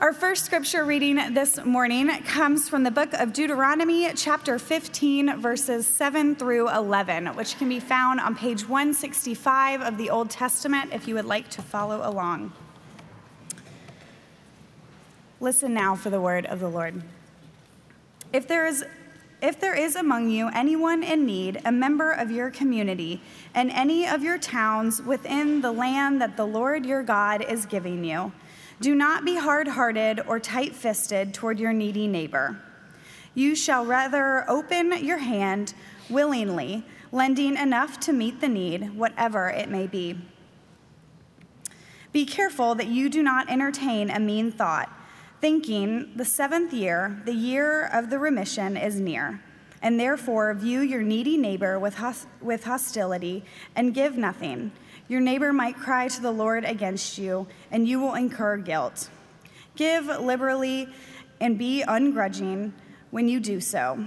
Our first scripture reading this morning comes from the book of Deuteronomy, chapter 15, verses 7 through 11, which can be found on page 165 of the Old Testament if you would like to follow along. Listen now for the word of the Lord. If there is if there is among you anyone in need, a member of your community, and any of your towns within the land that the Lord your God is giving you, do not be hard hearted or tight fisted toward your needy neighbor. You shall rather open your hand willingly, lending enough to meet the need, whatever it may be. Be careful that you do not entertain a mean thought thinking the seventh year, the year of the remission, is near, and therefore view your needy neighbor with, with hostility and give nothing. Your neighbor might cry to the Lord against you, and you will incur guilt. Give liberally and be ungrudging when you do so.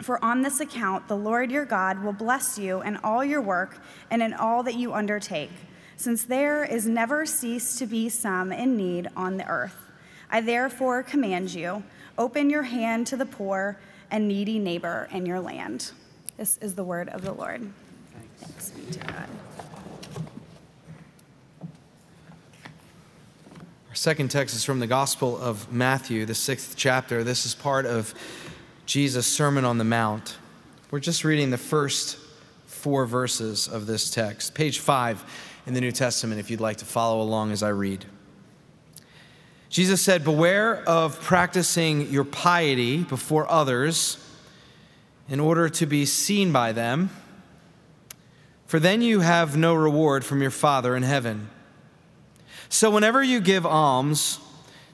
For on this account, the Lord your God will bless you in all your work and in all that you undertake, since there is never ceased to be some in need on the earth. I therefore command you open your hand to the poor and needy neighbor in your land. This is the word of the Lord. Thanks, be to God. Our second text is from the Gospel of Matthew, the sixth chapter. This is part of Jesus' Sermon on the Mount. We're just reading the first four verses of this text, page five in the New Testament, if you'd like to follow along as I read. Jesus said, Beware of practicing your piety before others in order to be seen by them, for then you have no reward from your Father in heaven. So whenever you give alms,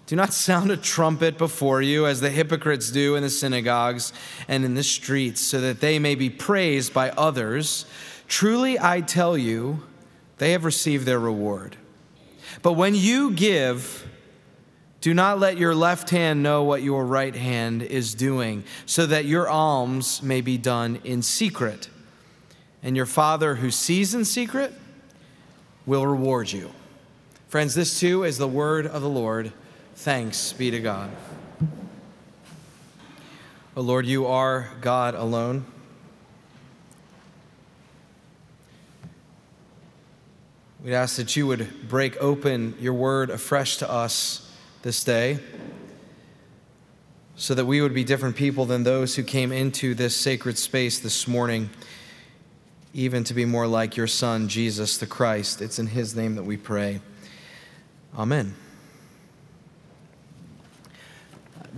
do not sound a trumpet before you, as the hypocrites do in the synagogues and in the streets, so that they may be praised by others. Truly, I tell you, they have received their reward. But when you give, do not let your left hand know what your right hand is doing, so that your alms may be done in secret. And your Father who sees in secret will reward you. Friends, this too is the word of the Lord. Thanks be to God. O oh Lord, you are God alone. We'd ask that you would break open your word afresh to us this day so that we would be different people than those who came into this sacred space this morning, even to be more like your Son, Jesus the Christ. It's in His name that we pray. Amen.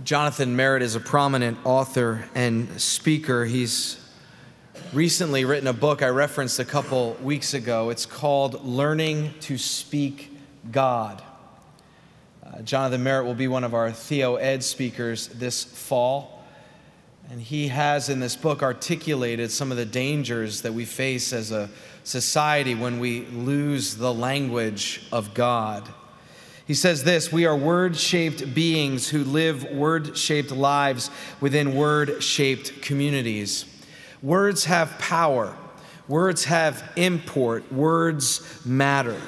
Jonathan Merritt is a prominent author and speaker. He's recently written a book I referenced a couple weeks ago. It's called Learning to Speak God. Uh, Jonathan Merritt will be one of our Theo Ed speakers this fall. And he has in this book articulated some of the dangers that we face as a society when we lose the language of God. He says this We are word shaped beings who live word shaped lives within word shaped communities. Words have power, words have import, words matter.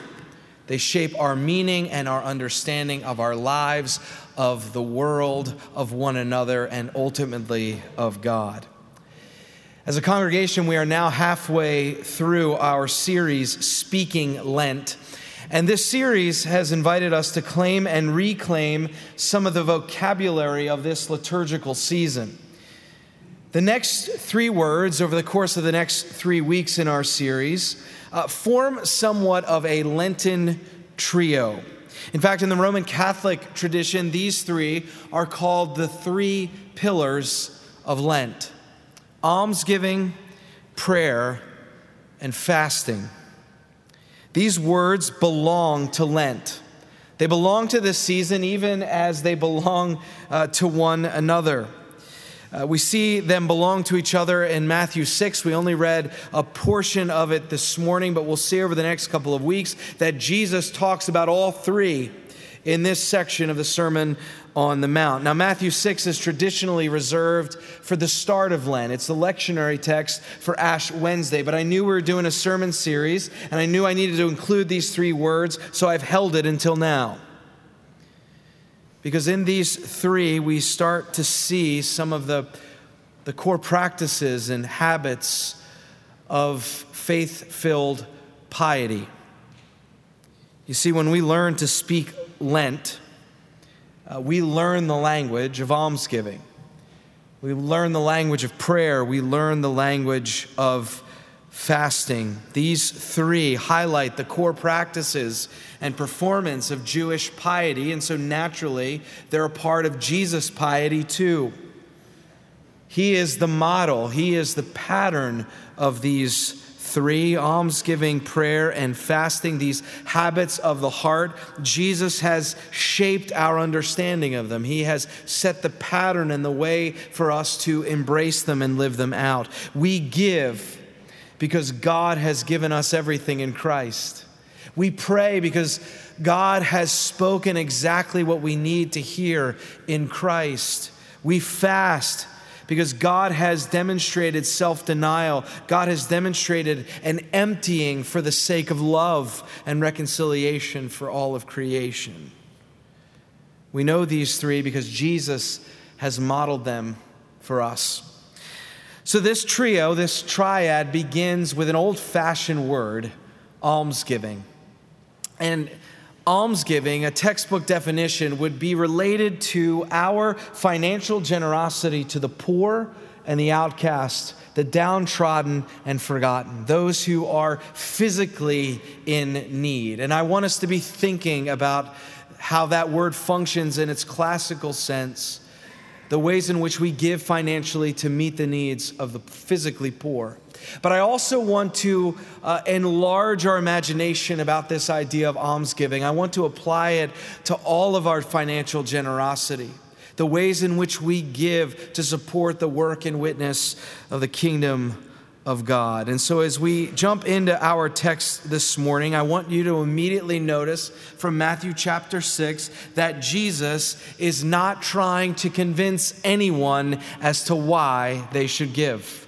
They shape our meaning and our understanding of our lives, of the world, of one another, and ultimately of God. As a congregation, we are now halfway through our series, Speaking Lent. And this series has invited us to claim and reclaim some of the vocabulary of this liturgical season. The next three words over the course of the next three weeks in our series uh, form somewhat of a Lenten trio. In fact, in the Roman Catholic tradition, these three are called the three pillars of Lent almsgiving, prayer, and fasting. These words belong to Lent. They belong to this season even as they belong uh, to one another. Uh, we see them belong to each other in Matthew 6. We only read a portion of it this morning, but we'll see over the next couple of weeks that Jesus talks about all three in this section of the Sermon on the Mount. Now, Matthew 6 is traditionally reserved for the start of Lent. It's the lectionary text for Ash Wednesday, but I knew we were doing a sermon series, and I knew I needed to include these three words, so I've held it until now. Because in these three, we start to see some of the, the core practices and habits of faith filled piety. You see, when we learn to speak Lent, uh, we learn the language of almsgiving. We learn the language of prayer. We learn the language of fasting. These three highlight the core practices and performance of Jewish piety, and so naturally, they're a part of Jesus' piety too. He is the model, He is the pattern of these three almsgiving, prayer, and fasting, these habits of the heart. Jesus has shaped our understanding of them. He has set the pattern and the way for us to embrace them and live them out. We give because God has given us everything in Christ. We pray because God has spoken exactly what we need to hear in Christ. We fast because God has demonstrated self denial. God has demonstrated an emptying for the sake of love and reconciliation for all of creation. We know these three because Jesus has modeled them for us. So, this trio, this triad, begins with an old fashioned word, almsgiving. And almsgiving, a textbook definition, would be related to our financial generosity to the poor and the outcast, the downtrodden and forgotten, those who are physically in need. And I want us to be thinking about how that word functions in its classical sense the ways in which we give financially to meet the needs of the physically poor. But I also want to uh, enlarge our imagination about this idea of almsgiving. I want to apply it to all of our financial generosity, the ways in which we give to support the work and witness of the kingdom of God. And so, as we jump into our text this morning, I want you to immediately notice from Matthew chapter 6 that Jesus is not trying to convince anyone as to why they should give.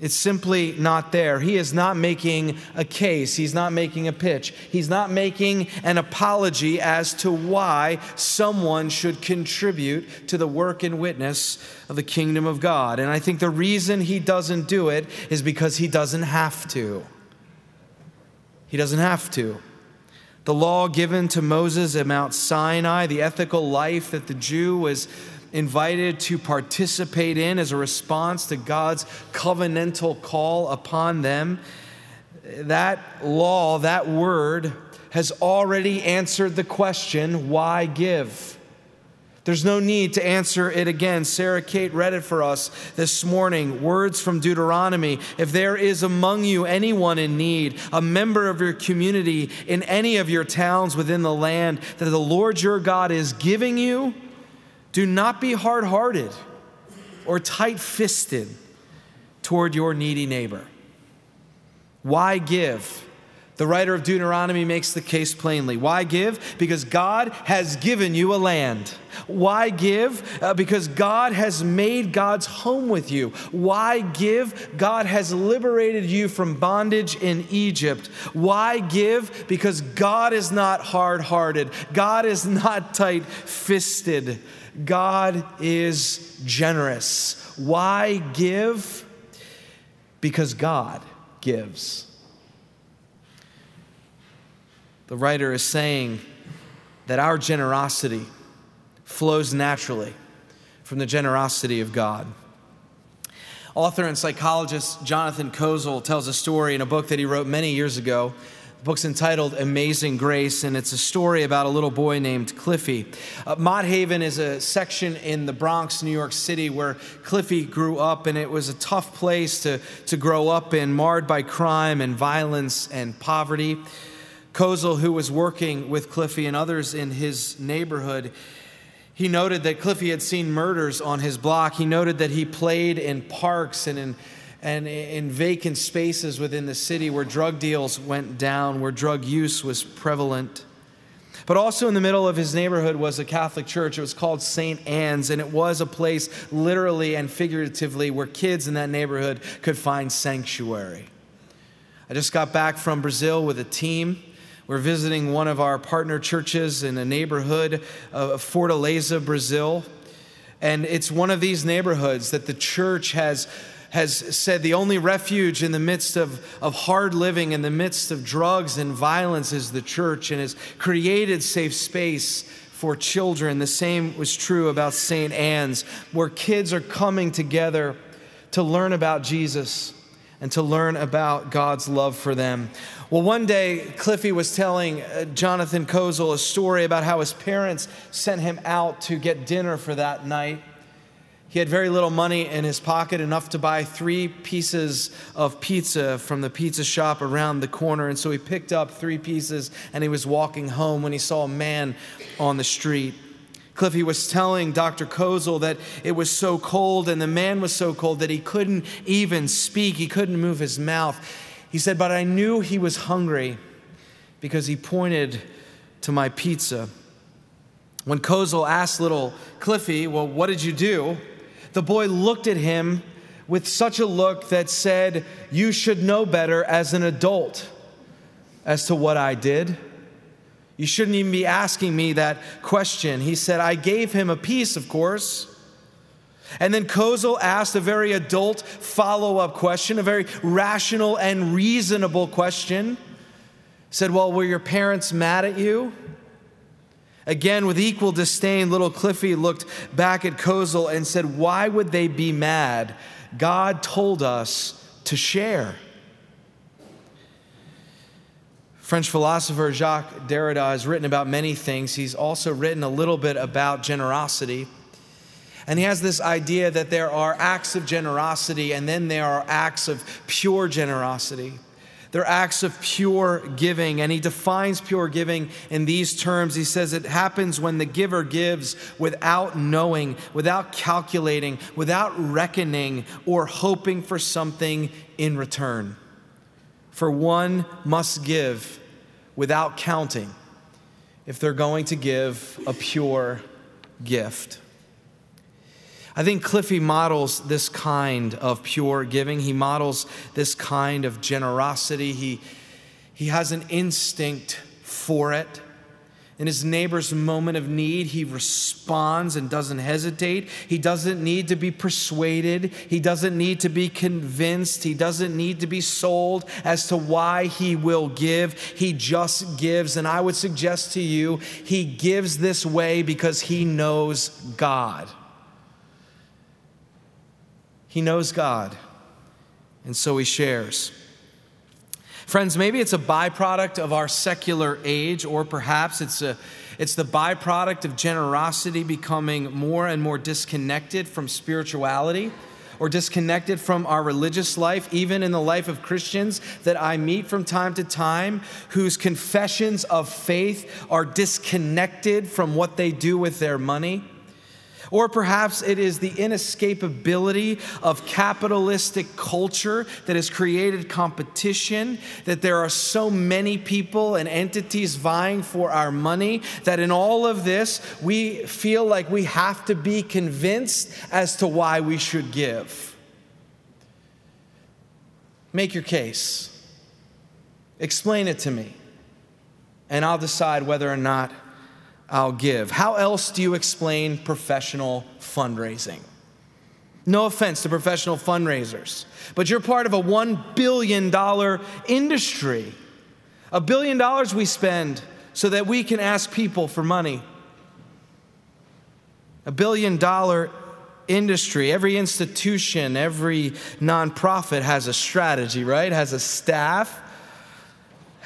It's simply not there. He is not making a case. He's not making a pitch. He's not making an apology as to why someone should contribute to the work and witness of the kingdom of God. And I think the reason he doesn't do it is because he doesn't have to. He doesn't have to. The law given to Moses at Mount Sinai, the ethical life that the Jew was invited to participate in as a response to God's covenantal call upon them. That law, that word, has already answered the question why give? There's no need to answer it again. Sarah Kate read it for us this morning. Words from Deuteronomy. If there is among you anyone in need, a member of your community in any of your towns within the land that the Lord your God is giving you, do not be hard hearted or tight fisted toward your needy neighbor. Why give? The writer of Deuteronomy makes the case plainly. Why give? Because God has given you a land. Why give? Uh, because God has made God's home with you. Why give? God has liberated you from bondage in Egypt. Why give? Because God is not hard hearted, God is not tight fisted. God is generous. Why give? Because God gives. The writer is saying that our generosity flows naturally from the generosity of God. Author and psychologist Jonathan Kozol tells a story in a book that he wrote many years ago the book's entitled Amazing Grace, and it's a story about a little boy named Cliffy. Uh, Mott Haven is a section in the Bronx, New York City, where Cliffy grew up, and it was a tough place to, to grow up in, marred by crime and violence and poverty. Kozol, who was working with Cliffy and others in his neighborhood, He noted that Cliffy had seen murders on his block. He noted that he played in parks and in, and in vacant spaces within the city where drug deals went down, where drug use was prevalent. But also in the middle of his neighborhood was a Catholic church. It was called St. Anne's, and it was a place, literally and figuratively, where kids in that neighborhood could find sanctuary. I just got back from Brazil with a team. We're visiting one of our partner churches in a neighborhood of Fortaleza, Brazil. And it's one of these neighborhoods that the church has, has said the only refuge in the midst of, of hard living, in the midst of drugs and violence, is the church and has created safe space for children. The same was true about St. Anne's, where kids are coming together to learn about Jesus and to learn about God's love for them. Well, one day, Cliffy was telling uh, Jonathan Kozol a story about how his parents sent him out to get dinner for that night. He had very little money in his pocket, enough to buy three pieces of pizza from the pizza shop around the corner. And so he picked up three pieces and he was walking home when he saw a man on the street. Cliffy was telling Dr. Kozol that it was so cold and the man was so cold that he couldn't even speak, he couldn't move his mouth. He said, But I knew he was hungry because he pointed to my pizza. When Kozol asked little Cliffy, Well, what did you do? The boy looked at him with such a look that said, You should know better as an adult as to what I did. You shouldn't even be asking me that question. He said, I gave him a piece, of course. And then Kozol asked a very adult follow up question, a very rational and reasonable question. Said, Well, were your parents mad at you? Again, with equal disdain, little Cliffy looked back at Kozol and said, Why would they be mad? God told us to share. French philosopher Jacques Derrida has written about many things. He's also written a little bit about generosity. And he has this idea that there are acts of generosity and then there are acts of pure generosity. They're acts of pure giving. And he defines pure giving in these terms. He says it happens when the giver gives without knowing, without calculating, without reckoning, or hoping for something in return. For one must give without counting if they're going to give a pure gift. I think Cliffy models this kind of pure giving. He models this kind of generosity. He, he has an instinct for it. In his neighbor's moment of need, he responds and doesn't hesitate. He doesn't need to be persuaded. He doesn't need to be convinced. He doesn't need to be sold as to why he will give. He just gives. And I would suggest to you, he gives this way because he knows God. He knows God, and so he shares. Friends, maybe it's a byproduct of our secular age, or perhaps it's, a, it's the byproduct of generosity becoming more and more disconnected from spirituality or disconnected from our religious life, even in the life of Christians that I meet from time to time, whose confessions of faith are disconnected from what they do with their money. Or perhaps it is the inescapability of capitalistic culture that has created competition, that there are so many people and entities vying for our money, that in all of this, we feel like we have to be convinced as to why we should give. Make your case, explain it to me, and I'll decide whether or not I'll give. How else do you explain professional fundraising? No offense to professional fundraisers, but you're part of a $1 billion industry. A billion dollars we spend so that we can ask people for money. A billion dollar industry, every institution, every nonprofit has a strategy, right? Has a staff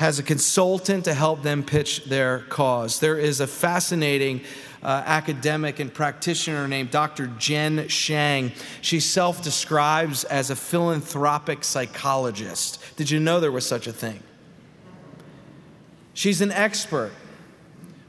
has a consultant to help them pitch their cause. There is a fascinating uh, academic and practitioner named Dr. Jen Shang. She self describes as a philanthropic psychologist. Did you know there was such a thing? She's an expert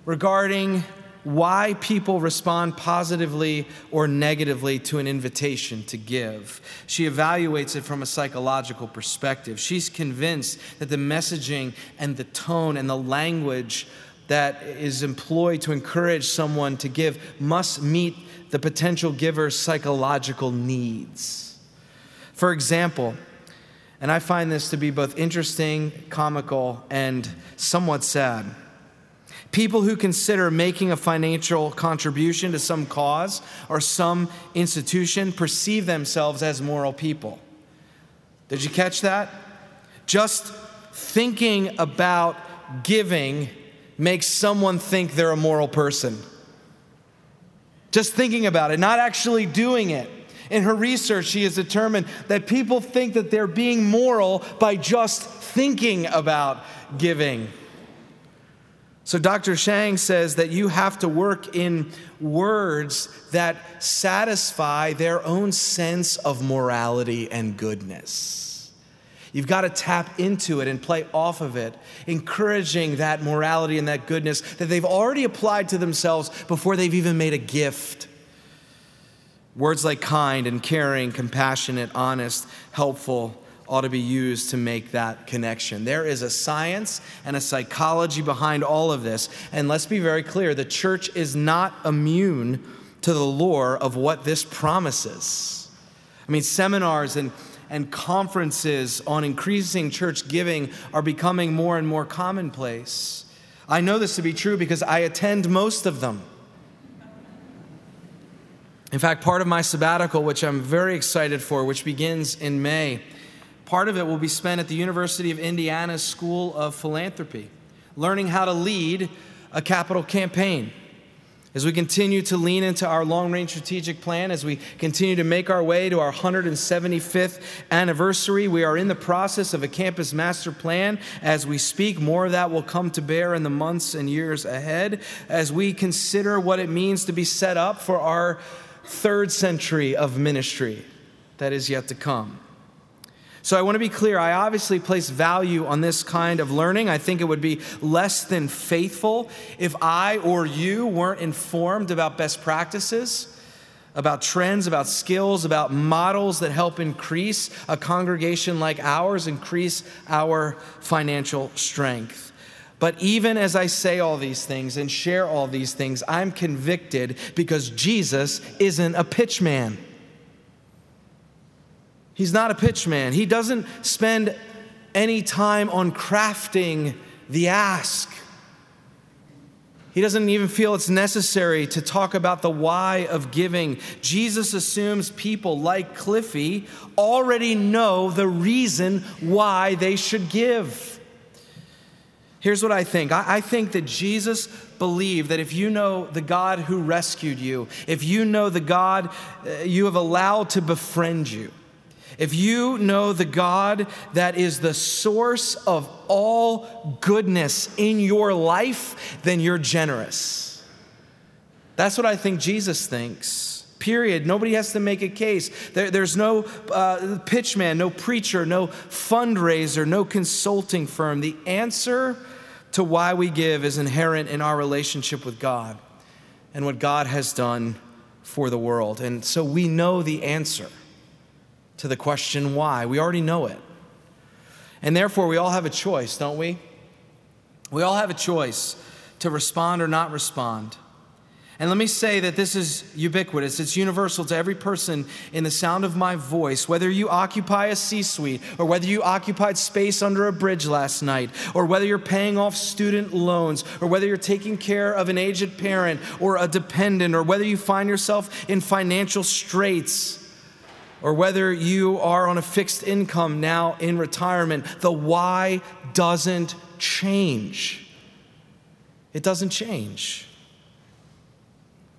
regarding why people respond positively or negatively to an invitation to give. She evaluates it from a psychological perspective. She's convinced that the messaging and the tone and the language that is employed to encourage someone to give must meet the potential giver's psychological needs. For example, and I find this to be both interesting, comical, and somewhat sad. People who consider making a financial contribution to some cause or some institution perceive themselves as moral people. Did you catch that? Just thinking about giving makes someone think they're a moral person. Just thinking about it, not actually doing it. In her research, she has determined that people think that they're being moral by just thinking about giving. So, Dr. Shang says that you have to work in words that satisfy their own sense of morality and goodness. You've got to tap into it and play off of it, encouraging that morality and that goodness that they've already applied to themselves before they've even made a gift. Words like kind and caring, compassionate, honest, helpful, ought to be used to make that connection. There is a science and a psychology behind all of this. And let's be very clear the church is not immune to the lore of what this promises. I mean, seminars and and conferences on increasing church giving are becoming more and more commonplace. I know this to be true because I attend most of them. In fact, part of my sabbatical, which I'm very excited for, which begins in May, Part of it will be spent at the University of Indiana's School of Philanthropy, learning how to lead a capital campaign. As we continue to lean into our long range strategic plan, as we continue to make our way to our 175th anniversary, we are in the process of a campus master plan. As we speak, more of that will come to bear in the months and years ahead as we consider what it means to be set up for our third century of ministry that is yet to come. So I want to be clear. I obviously place value on this kind of learning. I think it would be less than faithful if I or you weren't informed about best practices, about trends, about skills, about models that help increase a congregation like ours, increase our financial strength. But even as I say all these things and share all these things, I'm convicted because Jesus isn't a pitchman. He's not a pitchman. He doesn't spend any time on crafting the ask. He doesn't even feel it's necessary to talk about the why of giving. Jesus assumes people like Cliffy already know the reason why they should give. Here's what I think I, think that Jesus believed that if you know the God who rescued you, if you know the God uh, you have allowed to befriend you, if you know the God that is the source of all goodness in your life, then you're generous. That's what I think Jesus thinks. Period. Nobody has to make a case. There, there's no uh, pitchman, no preacher, no fundraiser, no consulting firm. The answer to why we give is inherent in our relationship with God and what God has done for the world. And so we know the answer to the question why. We already know it. And therefore, we all have a choice, don't we? We all have a choice to respond or not respond. And let me say that this is ubiquitous. It's universal to every person in the sound of my voice, whether you occupy a C suite, or whether you occupied space under a bridge last night, or whether you're paying off student loans, or whether you're taking care of an aged parent or a dependent, or whether you find yourself in financial straits or whether you are on a fixed income now in retirement, the why doesn't change. It doesn't change.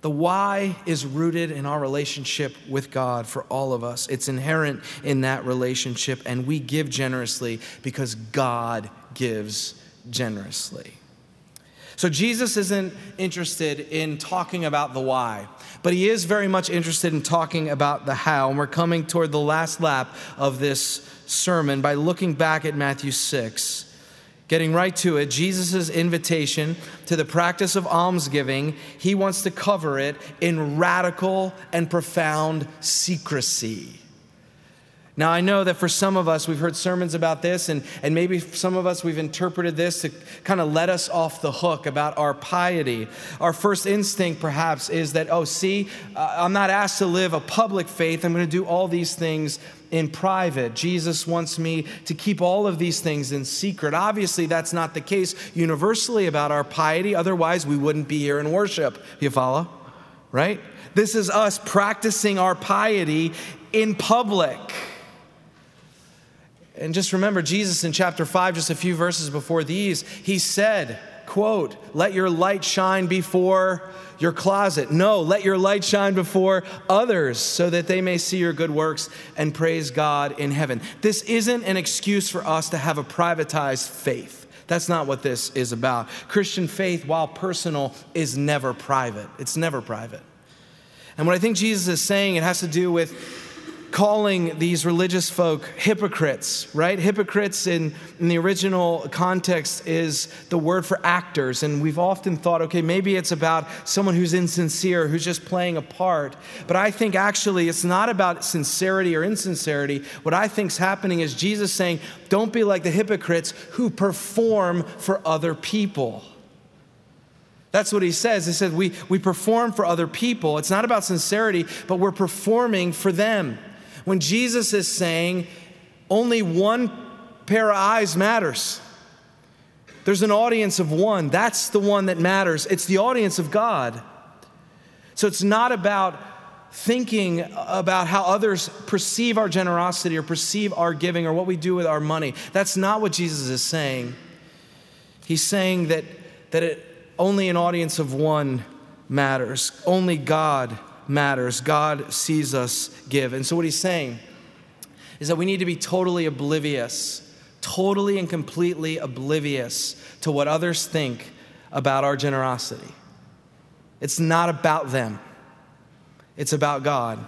The why is rooted in our relationship with God for all of us. It's inherent in that relationship, and we give generously because God gives generously. So Jesus isn't interested in talking about the why, but he is very much interested in talking about the how. And we're coming toward the last lap of this sermon by looking back at Matthew 6. Getting right to it, Jesus' invitation to the practice of almsgiving, he wants to cover it in radical and profound secrecy. Now, I know that for some of us, we've heard sermons about this, and, and maybe some of us, we've interpreted this to kind of let us off the hook about our piety. Our first instinct, perhaps, is that, oh, see, uh, I'm not asked to live a public faith. I'm going to do all these things in private. Jesus wants me to keep all of these things in secret. Obviously, that's not the case universally about our piety. Otherwise, we wouldn't be here in worship. You follow? Right? This is us practicing our piety in public. And just remember, Jesus in chapter 5, just a few verses before these, he said, quote, let your light shine before your closet. No, let your light shine before others so that they may see your good works and praise God in heaven. This isn't an excuse for us to have a privatized faith. That's not what this is about. Christian faith, while personal, is never private. It's never private. And what I think Jesus is saying, it has to do with calling these religious folk hypocrites, right? Hypocrites in, in the original context is the word for actors. And we've often thought, okay, maybe it's about someone who's insincere, who's just playing a part. But I think actually it's not about sincerity or insincerity. What I think's happening is Jesus saying, don't be like the hypocrites who perform for other people. That's what he says. He said, we, we perform for other people. It's not about sincerity, but we're performing for them when Jesus is saying only one pair of eyes matters. There's an audience of one. That's the one that matters. It's the audience of God. So it's not about thinking about how others perceive our generosity or perceive our giving or what we do with our money. That's not what Jesus is saying. He's saying that, that it, only an audience of one matters, only God matters. God sees us give. And so, what he's saying is that we need to be totally oblivious, totally and completely oblivious to what others think about our generosity. It's not about them, it's about God.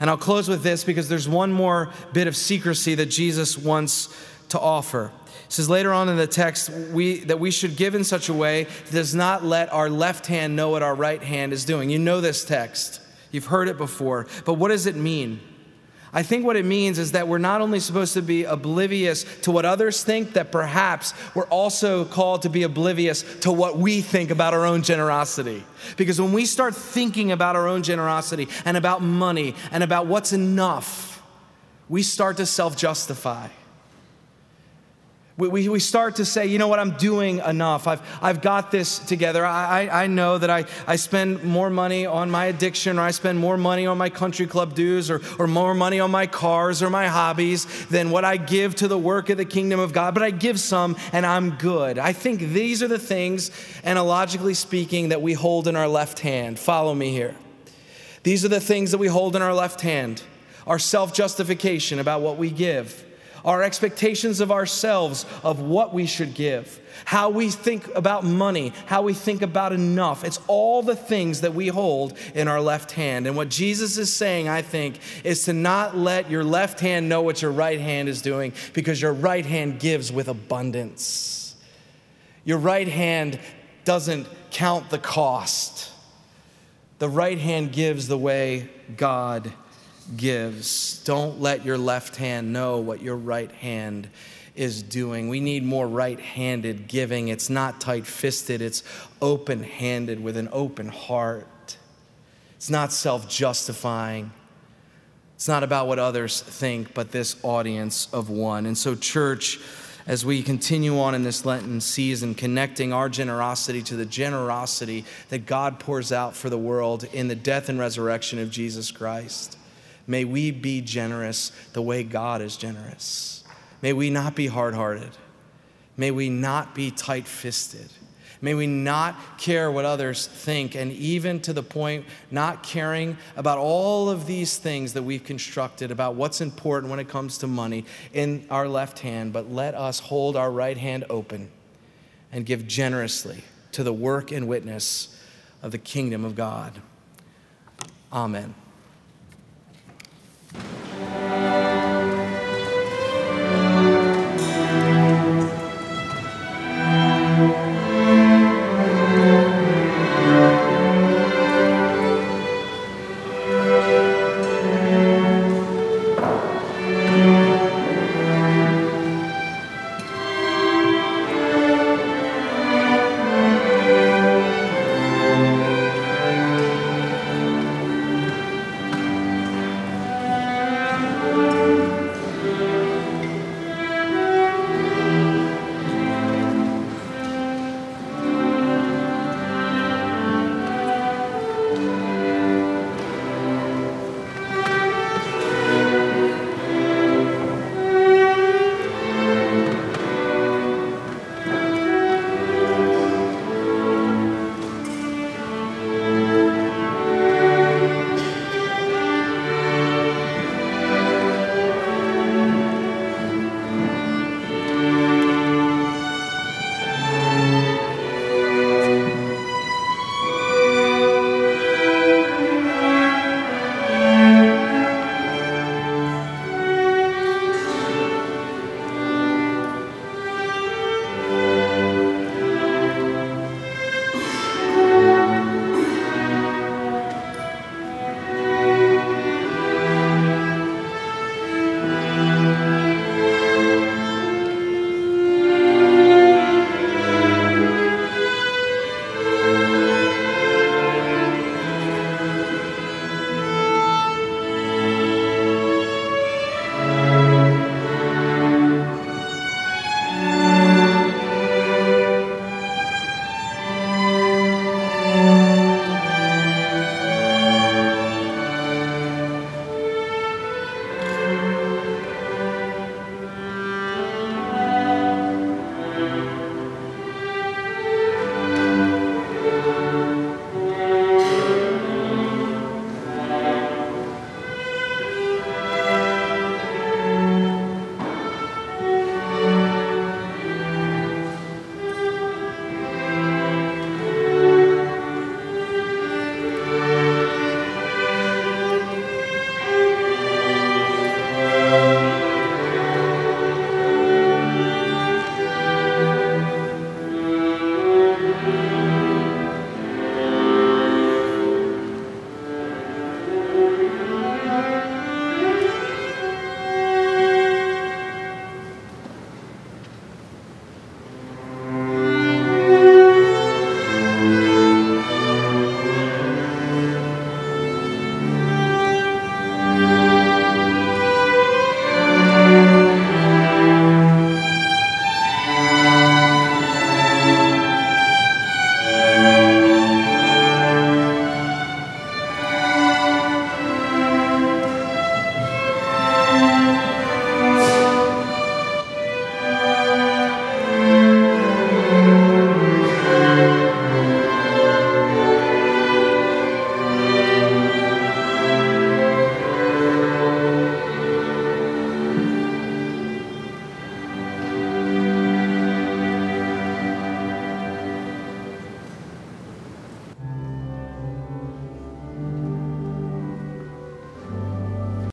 And I'll close with this because there's one more bit of secrecy that Jesus wants to offer. It says later on in the text we, that we should give in such a way that does not let our left hand know what our right hand is doing. You know this text, you've heard it before, but what does it mean? I think what it means is that we're not only supposed to be oblivious to what others think, that perhaps we're also called to be oblivious to what we think about our own generosity. Because when we start thinking about our own generosity and about money and about what's enough, we start to self justify we, we, we start to say, you know what, I'm doing enough. I've, I've got this together. I, I, I know that I, I spend more money on my addiction, or I spend more money on my country club dues, or, or more money on my cars or my hobbies than what I give to the work of the kingdom of God. But I give some and I'm good. I think these are the things, analogically speaking, that we hold in our left hand. Follow me here. These are the things that we hold in our left hand our self justification about what we give our expectations of ourselves, of what we should give, how we think about money, how we think about enough. It's all the things that we hold in our left hand. And what Jesus is saying, I think, is to not let your left hand know what your right hand is doing because your right hand gives with abundance. Your right hand doesn't count the cost. The right hand gives the way God gives. Don't let your left hand know what your right hand is doing. We need more right handed giving. It's not tight fisted, it's open handed with an open heart. It's not self justifying. It's not about what others think, but this audience of one. And so, church, as we continue on in this Lenten season, connecting our generosity to the generosity that God pours out for the world in the death and resurrection of Jesus Christ. May we be generous the way God is generous. May we not be hard hearted. May we not be tight fisted. May we not care what others think, and even to the point, not caring about all of these things that we've constructed about what's important when it comes to money in our left hand, but let us hold our right hand open and give generously to the work and witness of the kingdom of God. Amen.